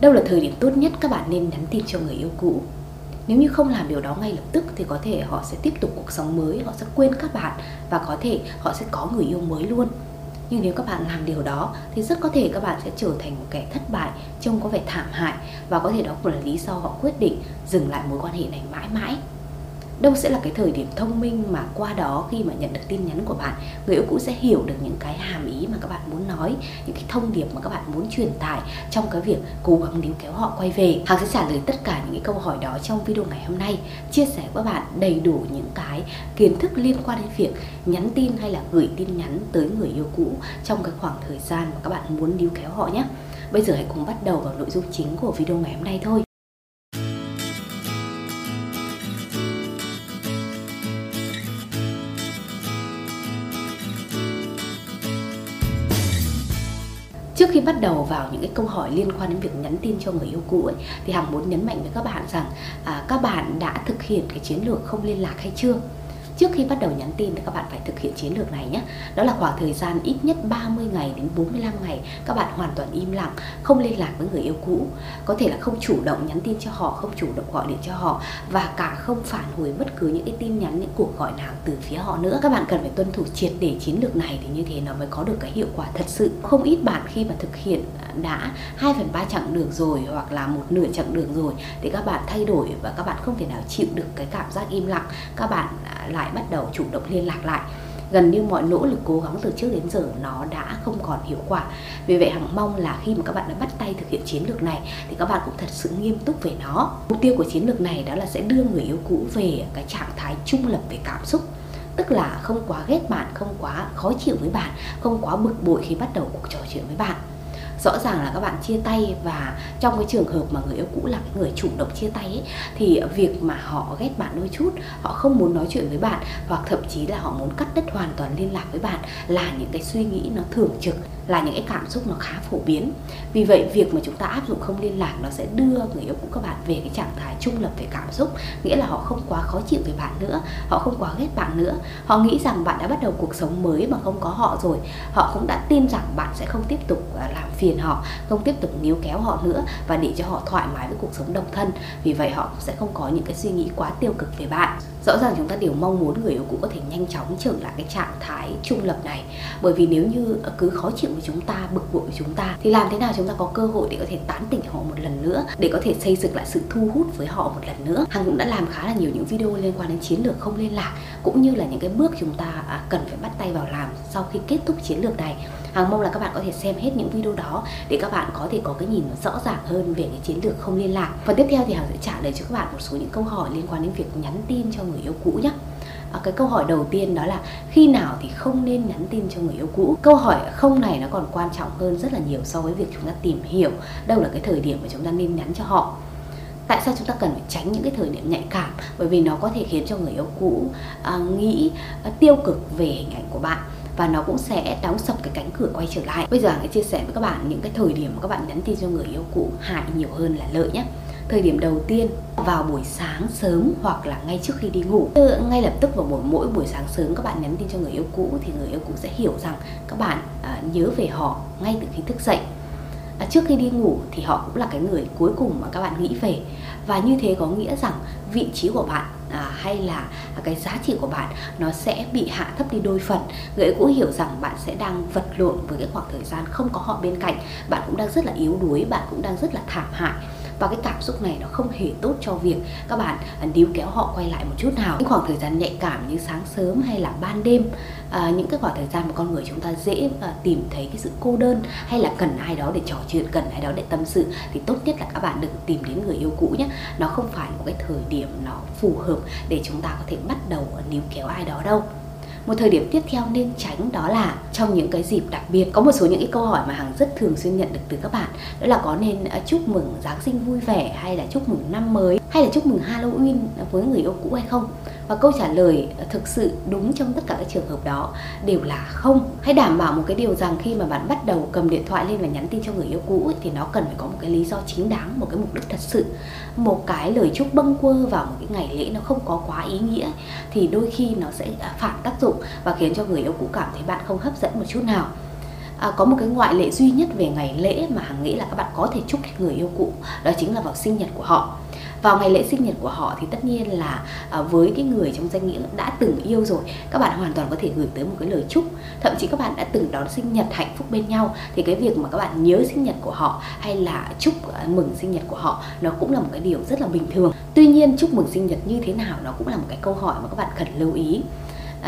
đâu là thời điểm tốt nhất các bạn nên nhắn tin cho người yêu cũ? Nếu như không làm điều đó ngay lập tức thì có thể họ sẽ tiếp tục cuộc sống mới, họ sẽ quên các bạn và có thể họ sẽ có người yêu mới luôn. Nhưng nếu các bạn làm điều đó thì rất có thể các bạn sẽ trở thành một kẻ thất bại, trông có vẻ thảm hại và có thể đó cũng là lý do họ quyết định dừng lại mối quan hệ này mãi mãi đâu sẽ là cái thời điểm thông minh mà qua đó khi mà nhận được tin nhắn của bạn, người yêu cũ sẽ hiểu được những cái hàm ý mà các bạn muốn nói, những cái thông điệp mà các bạn muốn truyền tải trong cái việc cố gắng níu kéo họ quay về. Hằng sẽ trả lời tất cả những cái câu hỏi đó trong video ngày hôm nay, chia sẻ với các bạn đầy đủ những cái kiến thức liên quan đến việc nhắn tin hay là gửi tin nhắn tới người yêu cũ trong cái khoảng thời gian mà các bạn muốn níu kéo họ nhé. Bây giờ hãy cùng bắt đầu vào nội dung chính của video ngày hôm nay thôi. Trước khi bắt đầu vào những cái câu hỏi liên quan đến việc nhắn tin cho người yêu cũ ấy, thì Hằng muốn nhấn mạnh với các bạn rằng à, các bạn đã thực hiện cái chiến lược không liên lạc hay chưa? Trước khi bắt đầu nhắn tin thì các bạn phải thực hiện chiến lược này nhé. Đó là khoảng thời gian ít nhất 30 ngày đến 45 ngày, các bạn hoàn toàn im lặng, không liên lạc với người yêu cũ. Có thể là không chủ động nhắn tin cho họ, không chủ động gọi điện cho họ và cả không phản hồi bất cứ những cái tin nhắn, những cuộc gọi nào từ phía họ nữa. Các bạn cần phải tuân thủ triệt để chiến lược này thì như thế nó mới có được cái hiệu quả thật sự. Không ít bạn khi mà thực hiện đã 2 phần ba chặng đường rồi hoặc là một nửa chặng đường rồi thì các bạn thay đổi và các bạn không thể nào chịu được cái cảm giác im lặng. Các bạn lại lại, bắt đầu chủ động liên lạc lại. Gần như mọi nỗ lực cố gắng từ trước đến giờ nó đã không còn hiệu quả. Vì vậy, hằng mong là khi mà các bạn đã bắt tay thực hiện chiến lược này, thì các bạn cũng thật sự nghiêm túc về nó. Mục tiêu của chiến lược này đó là sẽ đưa người yêu cũ về cái trạng thái trung lập về cảm xúc. Tức là không quá ghét bạn, không quá khó chịu với bạn, không quá bực bội khi bắt đầu cuộc trò chuyện với bạn rõ ràng là các bạn chia tay và trong cái trường hợp mà người yêu cũ là người chủ động chia tay ấy, thì việc mà họ ghét bạn đôi chút họ không muốn nói chuyện với bạn hoặc thậm chí là họ muốn cắt đứt hoàn toàn liên lạc với bạn là những cái suy nghĩ nó thường trực là những cái cảm xúc nó khá phổ biến. Vì vậy việc mà chúng ta áp dụng không liên lạc nó sẽ đưa người yêu cũ các bạn về cái trạng thái trung lập về cảm xúc nghĩa là họ không quá khó chịu về bạn nữa họ không quá ghét bạn nữa. Họ nghĩ rằng bạn đã bắt đầu cuộc sống mới mà không có họ rồi họ cũng đã tin rằng bạn sẽ không tiếp tục à, làm phiền họ, không tiếp tục níu kéo họ nữa và để cho họ thoải mái với cuộc sống độc thân. Vì vậy họ cũng sẽ không có những cái suy nghĩ quá tiêu cực về bạn. Rõ ràng chúng ta đều mong muốn người yêu cũ có thể nhanh chóng trở lại cái trạng thái trung lập này. Bởi vì nếu như cứ khó chịu với chúng ta, bực bội với chúng ta, thì làm thế nào chúng ta có cơ hội để có thể tán tỉnh họ một lần nữa, để có thể xây dựng lại sự thu hút với họ một lần nữa? Hằng cũng đã làm khá là nhiều những video liên quan đến chiến lược không liên lạc, cũng như là những cái bước chúng ta à, cần phải bắt tay vào làm sau khi kết thúc chiến lược này. Hằng mong là các bạn có thể xem hết những video đó để các bạn có thể có cái nhìn rõ ràng hơn về cái chiến lược không liên lạc. Phần tiếp theo thì Hằng sẽ trả lời cho các bạn một số những câu hỏi liên quan đến việc nhắn tin cho người yêu cũ nhé. À, cái câu hỏi đầu tiên đó là khi nào thì không nên nhắn tin cho người yêu cũ câu hỏi không này nó còn quan trọng hơn rất là nhiều so với việc chúng ta tìm hiểu đâu là cái thời điểm mà chúng ta nên nhắn cho họ tại sao chúng ta cần phải tránh những cái thời điểm nhạy cảm? Bởi vì nó có thể khiến cho người yêu cũ uh, nghĩ uh, tiêu cực về hình ảnh của bạn và nó cũng sẽ đóng sập cái cánh cửa quay trở lại. Bây giờ hãy chia sẻ với các bạn những cái thời điểm mà các bạn nhắn tin cho người yêu cũ hại nhiều hơn là lợi nhé. Thời điểm đầu tiên vào buổi sáng sớm hoặc là ngay trước khi đi ngủ. Ờ, ngay lập tức vào mỗi mỗi buổi sáng sớm các bạn nhắn tin cho người yêu cũ thì người yêu cũ sẽ hiểu rằng các bạn uh, nhớ về họ ngay từ khi thức dậy à, trước khi đi ngủ thì họ cũng là cái người cuối cùng mà các bạn nghĩ về. Và như thế có nghĩa rằng vị trí của bạn à, hay là cái giá trị của bạn nó sẽ bị hạ thấp đi đôi phần. Người cũng hiểu rằng bạn sẽ đang vật lộn với cái khoảng thời gian không có họ bên cạnh. Bạn cũng đang rất là yếu đuối bạn cũng đang rất là thảm hại và cái cảm xúc này nó không hề tốt cho việc các bạn à, níu kéo họ quay lại một chút nào. Những khoảng thời gian nhạy cảm như sáng sớm hay là ban đêm à, những cái khoảng thời gian mà con người chúng ta dễ à, tìm thấy cái sự cô đơn hay là cần ai đó để trò chuyện cần ai đó để tâm sự thì tốt nhất là các bạn đừng tìm đến người yêu cũ nhé nó không phải một cái thời điểm nó phù hợp để chúng ta có thể bắt đầu à, níu kéo ai đó đâu một thời điểm tiếp theo nên tránh đó là trong những cái dịp đặc biệt. Có một số những cái câu hỏi mà hằng rất thường xuyên nhận được từ các bạn. Đó là có nên à, chúc mừng giáng sinh vui vẻ hay là chúc mừng năm mới? Hay là chúc mừng halloween với người yêu cũ hay không? Và câu trả lời thực sự đúng trong tất cả các trường hợp đó đều là không. Hãy đảm bảo một cái điều rằng khi mà bạn bắt đầu cầm điện thoại lên và nhắn tin cho người yêu cũ thì nó cần phải có một cái lý do chính đáng, một cái mục đích thật sự. Một cái lời chúc bâng quơ vào một cái ngày lễ nó không có quá ý nghĩa, thì đôi khi nó sẽ phản tác dụng và khiến cho người yêu cũ cảm thấy bạn không hấp dẫn một chút nào à, có một cái ngoại lệ duy nhất về ngày lễ mà hằng nghĩ là các bạn có thể chúc người yêu cũ đó chính là vào sinh nhật của họ. Vào ngày lễ sinh nhật của họ thì tất nhiên là à, với cái người trong danh nghĩa đã từng yêu rồi các bạn hoàn toàn có thể gửi tới một cái lời chúc. Thậm chí các bạn đã từng đón sinh nhật hạnh phúc bên nhau thì cái việc mà các bạn nhớ sinh nhật của họ hay là chúc à, mừng sinh nhật của họ nó cũng là một cái điều rất là bình thường. Tuy nhiên chúc mừng sinh nhật như thế nào nó cũng là một cái câu hỏi mà các bạn cần lưu ý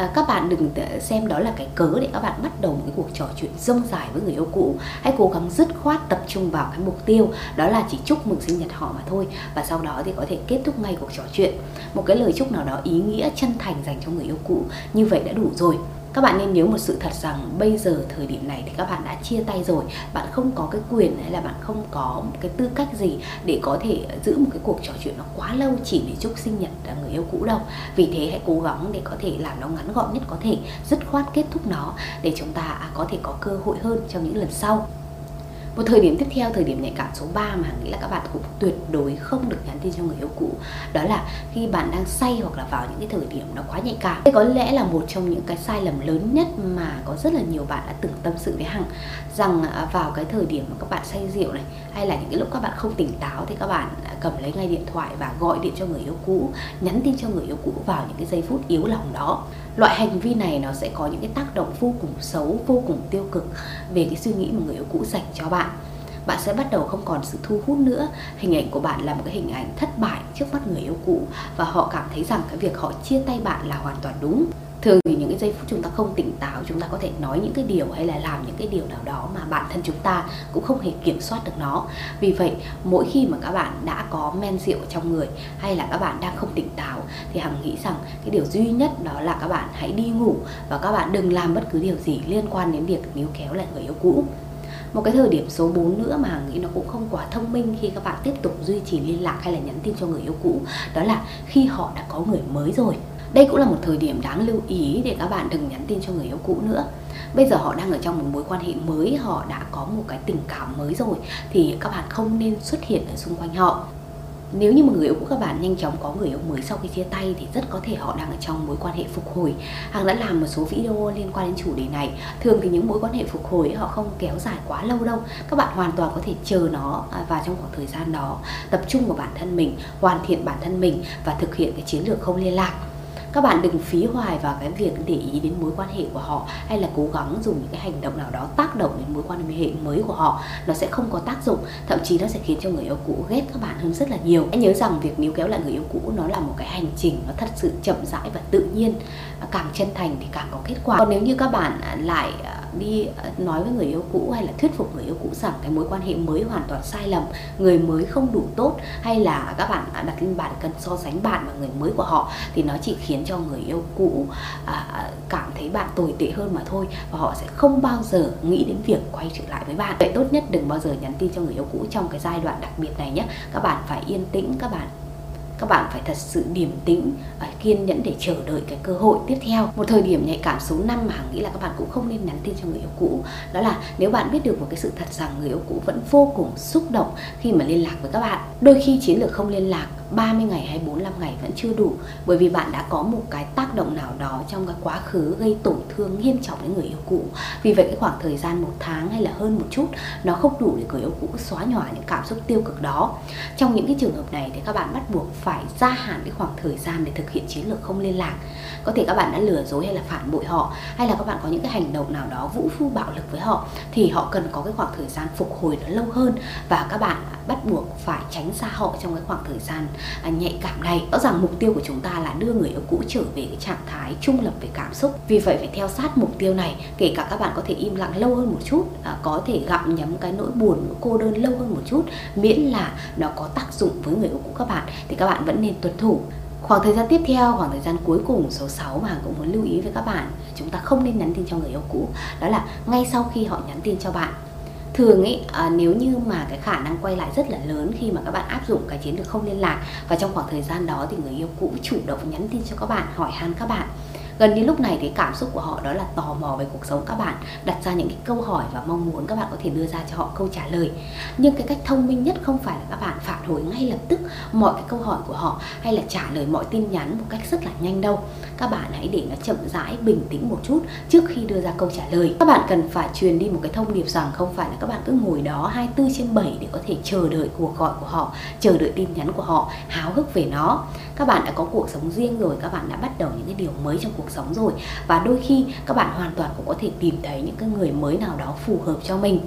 à, các bạn đừng xem đó là cái cớ để các bạn bắt đầu một cái cuộc trò chuyện rông dài với người yêu cũ. Hãy cố gắng dứt khoát tập trung vào cái mục tiêu đó là chỉ chúc mừng sinh nhật họ mà thôi và sau đó thì có thể kết thúc ngay cuộc trò chuyện. Một cái lời chúc nào đó ý nghĩa chân thành dành cho người yêu cũ như vậy đã đủ rồi các bạn nên nhớ một sự thật rằng bây giờ thời điểm này thì các bạn đã chia tay rồi. Bạn không có cái quyền hay là bạn không có một cái tư cách gì để có thể giữ một cái cuộc trò chuyện nó quá lâu chỉ để chúc sinh nhật người yêu cũ đâu. Vì thế hãy cố gắng để có thể làm nó ngắn gọn nhất có thể, dứt khoát kết thúc nó để chúng ta à, có thể có cơ hội hơn trong những lần sau một thời điểm tiếp theo, thời điểm nhạy cảm số 3 mà nghĩ là các bạn cũng tuyệt đối không được nhắn tin cho người yêu cũ. Đó là khi bạn đang say hoặc là vào những cái thời điểm nó quá nhạy cảm. Đây có lẽ là một trong những cái sai lầm lớn nhất mà có rất là nhiều bạn đã từng tâm sự với hằng, rằng à, vào cái thời điểm mà các bạn say rượu này, hay là những cái lúc các bạn không tỉnh táo thì các bạn à, cầm lấy ngay điện thoại và gọi điện cho người yêu cũ, nhắn tin cho người yêu cũ vào những cái giây phút yếu lòng đó. Loại hành vi này nó sẽ có những cái tác động vô cùng xấu, vô cùng tiêu cực về cái suy nghĩ mà người yêu cũ dành cho bạn bạn sẽ bắt đầu không còn sự thu hút nữa. Hình ảnh của bạn là một cái hình ảnh thất bại trước mắt người yêu cũ và họ cảm thấy rằng cái việc họ chia tay bạn là hoàn toàn đúng. Thường thì những cái giây phút chúng ta không tỉnh táo, chúng ta có thể nói những cái điều hay là làm những cái điều nào đó mà bản thân chúng ta cũng không hề kiểm soát được nó. Vì vậy, mỗi khi mà các bạn đã có men rượu trong người hay là các bạn đang không tỉnh táo thì hằng nghĩ rằng cái điều duy nhất đó là các bạn hãy đi ngủ và các bạn đừng làm bất cứ điều gì liên quan đến việc níu kéo lại người yêu cũ một cái thời điểm số 4 nữa mà Hằng nghĩ nó cũng không quá thông minh khi các bạn tiếp tục duy trì liên lạc hay là nhắn tin cho người yêu cũ, đó là khi họ đã có người mới rồi. Đây cũng là một thời điểm đáng lưu ý để các bạn đừng nhắn tin cho người yêu cũ nữa. Bây giờ họ đang ở trong một mối quan hệ mới, họ đã có một cái tình cảm mới rồi, thì các bạn không nên xuất hiện ở xung quanh họ nếu như một người yêu của các bạn nhanh chóng có người yêu mới sau khi chia tay thì rất có thể họ đang ở trong mối quan hệ phục hồi. Hằng đã làm một số video liên quan đến chủ đề này. Thường thì những mối quan hệ phục hồi họ không kéo dài quá lâu đâu. Các bạn hoàn toàn có thể chờ nó à, và trong khoảng thời gian đó. Tập trung vào bản thân mình, hoàn thiện bản thân mình và thực hiện cái chiến lược không liên lạc các bạn đừng phí hoài vào cái việc để ý đến mối quan hệ của họ hay là cố gắng dùng những cái hành động nào đó tác động đến mối quan hệ mới của họ. Nó sẽ không có tác dụng, thậm chí nó sẽ khiến cho người yêu cũ ghét các bạn hơn rất là nhiều. Hãy nhớ rằng việc níu kéo lại người yêu cũ nó là một cái hành trình nó thật sự chậm rãi và tự nhiên, càng chân thành thì càng có kết quả. Còn nếu như các bạn lại à, đi ờ, nói với người yêu cũ hay là thuyết phục người yêu cũ rằng cái mối quan hệ mới hoàn toàn sai lầm người mới không đủ tốt hay là các bạn à, đặt lên bàn cân so sánh bạn và người mới của họ thì nó chỉ khiến cho người yêu cũ à, à, cảm thấy bạn tồi tệ hơn mà thôi và họ sẽ không bao giờ nghĩ đến việc quay trở lại với bạn. Vậy tốt nhất đừng bao giờ nhắn tin cho người yêu cũ trong cái giai đoạn đặc biệt này nhé. Các bạn phải yên tĩnh các bạn các bạn phải thật sự điềm tĩnh và kiên nhẫn để chờ đợi cái cơ hội tiếp theo. Một thời điểm nhạy cảm số 5 mà hằng nghĩ là các bạn cũng không nên nhắn tin cho người yêu cũ. Đó là nếu bạn biết được một cái sự thật rằng người yêu cũ vẫn vô cùng xúc động khi mà liên lạc với các bạn. Đôi khi chiến lược không liên lạc 30 ngày hay 45 ngày vẫn chưa đủ, bởi vì bạn đã có một cái tác động nào đó trong cái quá khứ gây tổn thương nghiêm trọng đến người yêu cũ. Vì vậy cái khoảng thời gian một tháng hay là hơn một chút, nó không đủ để người yêu cũ xóa nhỏ những cảm xúc tiêu cực đó. Trong những cái trường hợp này thì các bạn bắt buộc phải gia hạn cái khoảng thời gian để thực hiện chiến lược không liên lạc. Có thể các bạn đã lừa dối hay là phản bội họ, hay là các bạn có những cái hành động nào đó vũ phu bạo lực với họ, thì họ cần có cái khoảng thời gian phục hồi nó lâu hơn và các bạn bắt buộc phải tránh xa họ trong cái khoảng thời gian à, nhạy cảm này. Rõ ràng mục tiêu của chúng ta là đưa người yêu cũ trở về cái trạng thái trung lập về cảm xúc. Vì vậy phải theo sát mục tiêu này kể cả các bạn có thể im lặng lâu hơn một chút à, có thể gặm nhấm cái nỗi buồn nỗi cô đơn lâu hơn một chút miễn là nó có tác dụng với người yêu cũ các bạn thì các bạn vẫn nên tuân thủ. Khoảng thời gian tiếp theo, khoảng thời gian cuối cùng số 6 mà cũng muốn lưu ý với các bạn Chúng ta không nên nhắn tin cho người yêu cũ Đó là ngay sau khi họ nhắn tin cho bạn thường ấy à, nếu như mà cái khả năng quay lại rất là lớn khi mà các bạn áp dụng cái chiến lược không liên lạc và trong khoảng thời gian đó thì người yêu cũ chủ động nhắn tin cho các bạn hỏi han các bạn gần như lúc này thì cảm xúc của họ đó là tò mò về cuộc sống các bạn, đặt ra những cái câu hỏi và mong muốn các bạn có thể đưa ra cho họ câu trả lời. Nhưng cái cách thông minh nhất không phải là các bạn phản hồi ngay lập tức mọi cái câu hỏi của họ hay là trả lời mọi tin nhắn một cách rất là nhanh đâu. Các bạn hãy để nó chậm rãi, bình tĩnh một chút trước khi đưa ra câu trả lời. Các bạn cần phải truyền đi một cái thông điệp rằng không phải là các bạn cứ ngồi đó 24 trên 7 để có thể chờ đợi cuộc gọi của họ, chờ đợi tin nhắn của họ, háo hức về nó. Các bạn đã có cuộc sống riêng rồi, các bạn đã bắt đầu những cái điều mới trong cuộc sống rồi. Và đôi khi các bạn hoàn toàn cũng có thể tìm thấy những cái người mới nào đó phù hợp cho mình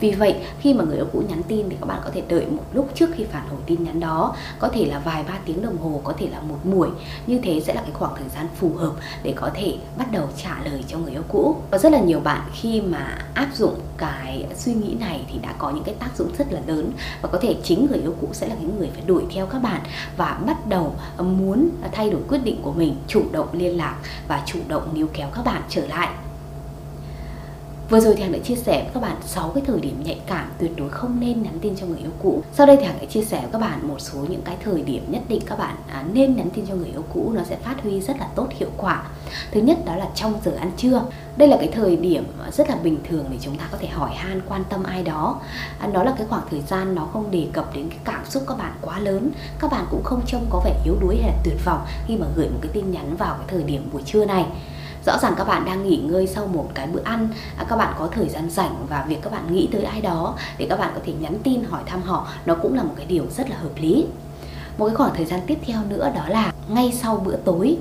vì vậy, khi mà người yêu cũ nhắn tin thì các bạn có thể đợi một lúc trước khi phản hồi tin nhắn đó. Có thể là vài ba tiếng đồng hồ, có thể là một buổi. Như thế sẽ là cái khoảng thời gian phù hợp để có thể bắt đầu trả lời cho người yêu cũ. Và rất là nhiều bạn khi mà áp dụng cái suy nghĩ này thì đã có những cái tác dụng rất là lớn. Và có thể chính người yêu cũ sẽ là cái người phải đuổi theo các bạn và bắt đầu muốn thay đổi quyết định của mình, chủ động liên lạc và chủ động níu kéo các bạn trở lại. Vừa rồi thì Hằng đã chia sẻ với các bạn 6 cái thời điểm nhạy cảm tuyệt đối không nên nhắn tin cho người yêu cũ. Sau đây thì Hằng sẽ chia sẻ với các bạn một số những cái thời điểm nhất định các bạn à, nên nhắn tin cho người yêu cũ nó sẽ phát huy rất là tốt hiệu quả. Thứ nhất đó là trong giờ ăn trưa. Đây là cái thời điểm rất là bình thường để chúng ta có thể hỏi han quan tâm ai đó. À, đó là cái khoảng thời gian nó không đề cập đến cái cảm xúc các bạn quá lớn. Các bạn cũng không trông có vẻ yếu đuối hay là tuyệt vọng khi mà gửi một cái tin nhắn vào cái thời điểm buổi trưa này rõ ràng các bạn đang nghỉ ngơi sau một cái bữa ăn. À, các bạn có thời gian rảnh và việc các bạn nghĩ tới ai đó để các bạn có thể nhắn tin, hỏi thăm họ, nó cũng là một cái điều rất là hợp lý. Một cái khoảng thời gian tiếp theo nữa đó là ngay sau bữa tối.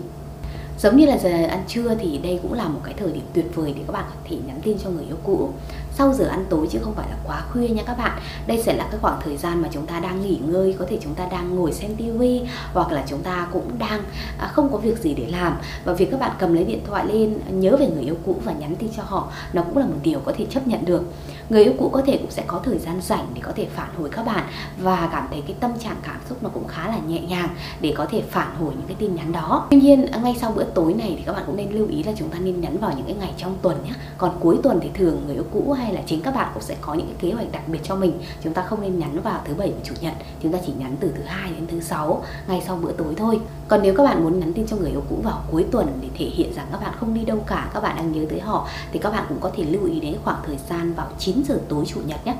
Giống như là giờ ăn trưa thì đây cũng là một cái thời điểm tuyệt vời để các bạn có thể nhắn tin cho người yêu cũ sau giờ ăn tối chứ không phải là quá khuya nha các bạn. Đây sẽ là cái khoảng thời gian mà chúng ta đang nghỉ ngơi có thể chúng ta đang ngồi xem tivi hoặc là chúng ta cũng đang à, không có việc gì để làm. Và việc các bạn cầm lấy điện thoại lên nhớ về người yêu cũ và nhắn tin cho họ nó cũng là một điều có thể chấp nhận được. Người yêu cũ có thể cũng sẽ có thời gian rảnh để có thể phản hồi các bạn và cảm thấy cái tâm trạng cảm xúc nó cũng khá là nhẹ nhàng để có thể phản hồi những cái tin nhắn đó. Tuy nhiên à, ngay sau bữa tối này thì các bạn cũng nên lưu ý là chúng ta nên nhắn vào những cái ngày trong tuần nhé còn cuối tuần thì thường người yêu cũ hay là chính các bạn cũng sẽ có những cái kế hoạch đặc biệt cho mình. Chúng ta không nên nhắn vào thứ bảy và chủ nhật, chúng ta chỉ nhắn từ thứ hai đến thứ sáu, ngay sau bữa tối thôi. Còn nếu các bạn muốn nhắn tin cho người yêu cũ vào cuối tuần để thể hiện rằng các bạn không đi đâu cả, các bạn đang nhớ tới họ, thì các bạn cũng có thể lưu ý đến khoảng thời gian vào 9 giờ tối chủ nhật nhé.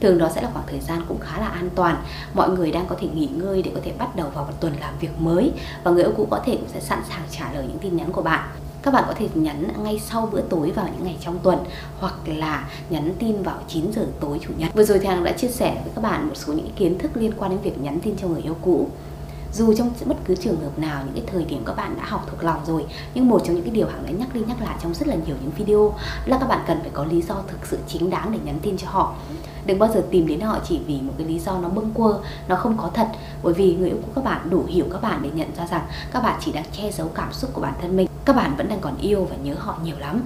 Thường đó sẽ là khoảng thời gian cũng khá là an toàn. Mọi người đang có thể nghỉ ngơi để có thể bắt đầu vào một tuần làm việc mới và người yêu cũ có thể cũng sẽ sẵn sàng trả lời những tin nhắn của bạn các bạn có thể nhắn ngay sau bữa tối vào những ngày trong tuần hoặc là nhắn tin vào 9 giờ tối chủ nhật. Vừa rồi thì Hằng đã chia sẻ với các bạn một số những kiến thức liên quan đến việc nhắn tin cho người yêu cũ dù trong bất cứ trường hợp nào, những cái thời điểm các bạn đã học thuộc lòng rồi, nhưng một trong những cái điều hằng đã nhắc đi nhắc lại trong rất là nhiều những video là các bạn cần phải có lý do thực sự chính đáng để nhắn tin cho họ đừng bao giờ tìm đến họ chỉ vì một cái lý do nó bâng quơ, nó không có thật bởi vì người yêu của các bạn đủ hiểu các bạn để nhận ra rằng các bạn chỉ đang che giấu cảm xúc của bản thân mình các bạn vẫn đang còn yêu và nhớ họ nhiều lắm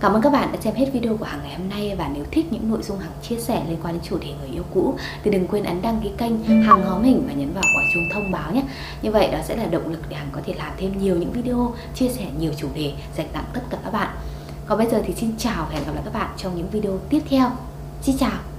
Cảm ơn các bạn đã xem hết video của Hằng ngày hôm nay và nếu thích những nội dung Hằng chia sẻ liên quan đến chủ đề người yêu cũ, thì đừng quên ấn đăng ký kênh Hằng Hóm Hình và nhấn vào quả chuông thông báo nhé. Như vậy đó sẽ là động lực để Hằng có thể làm thêm nhiều những video, chia sẻ nhiều chủ đề, dành tặng tất cả các bạn. Còn bây giờ thì xin chào và hẹn gặp lại các bạn trong những video tiếp theo. Xin chào!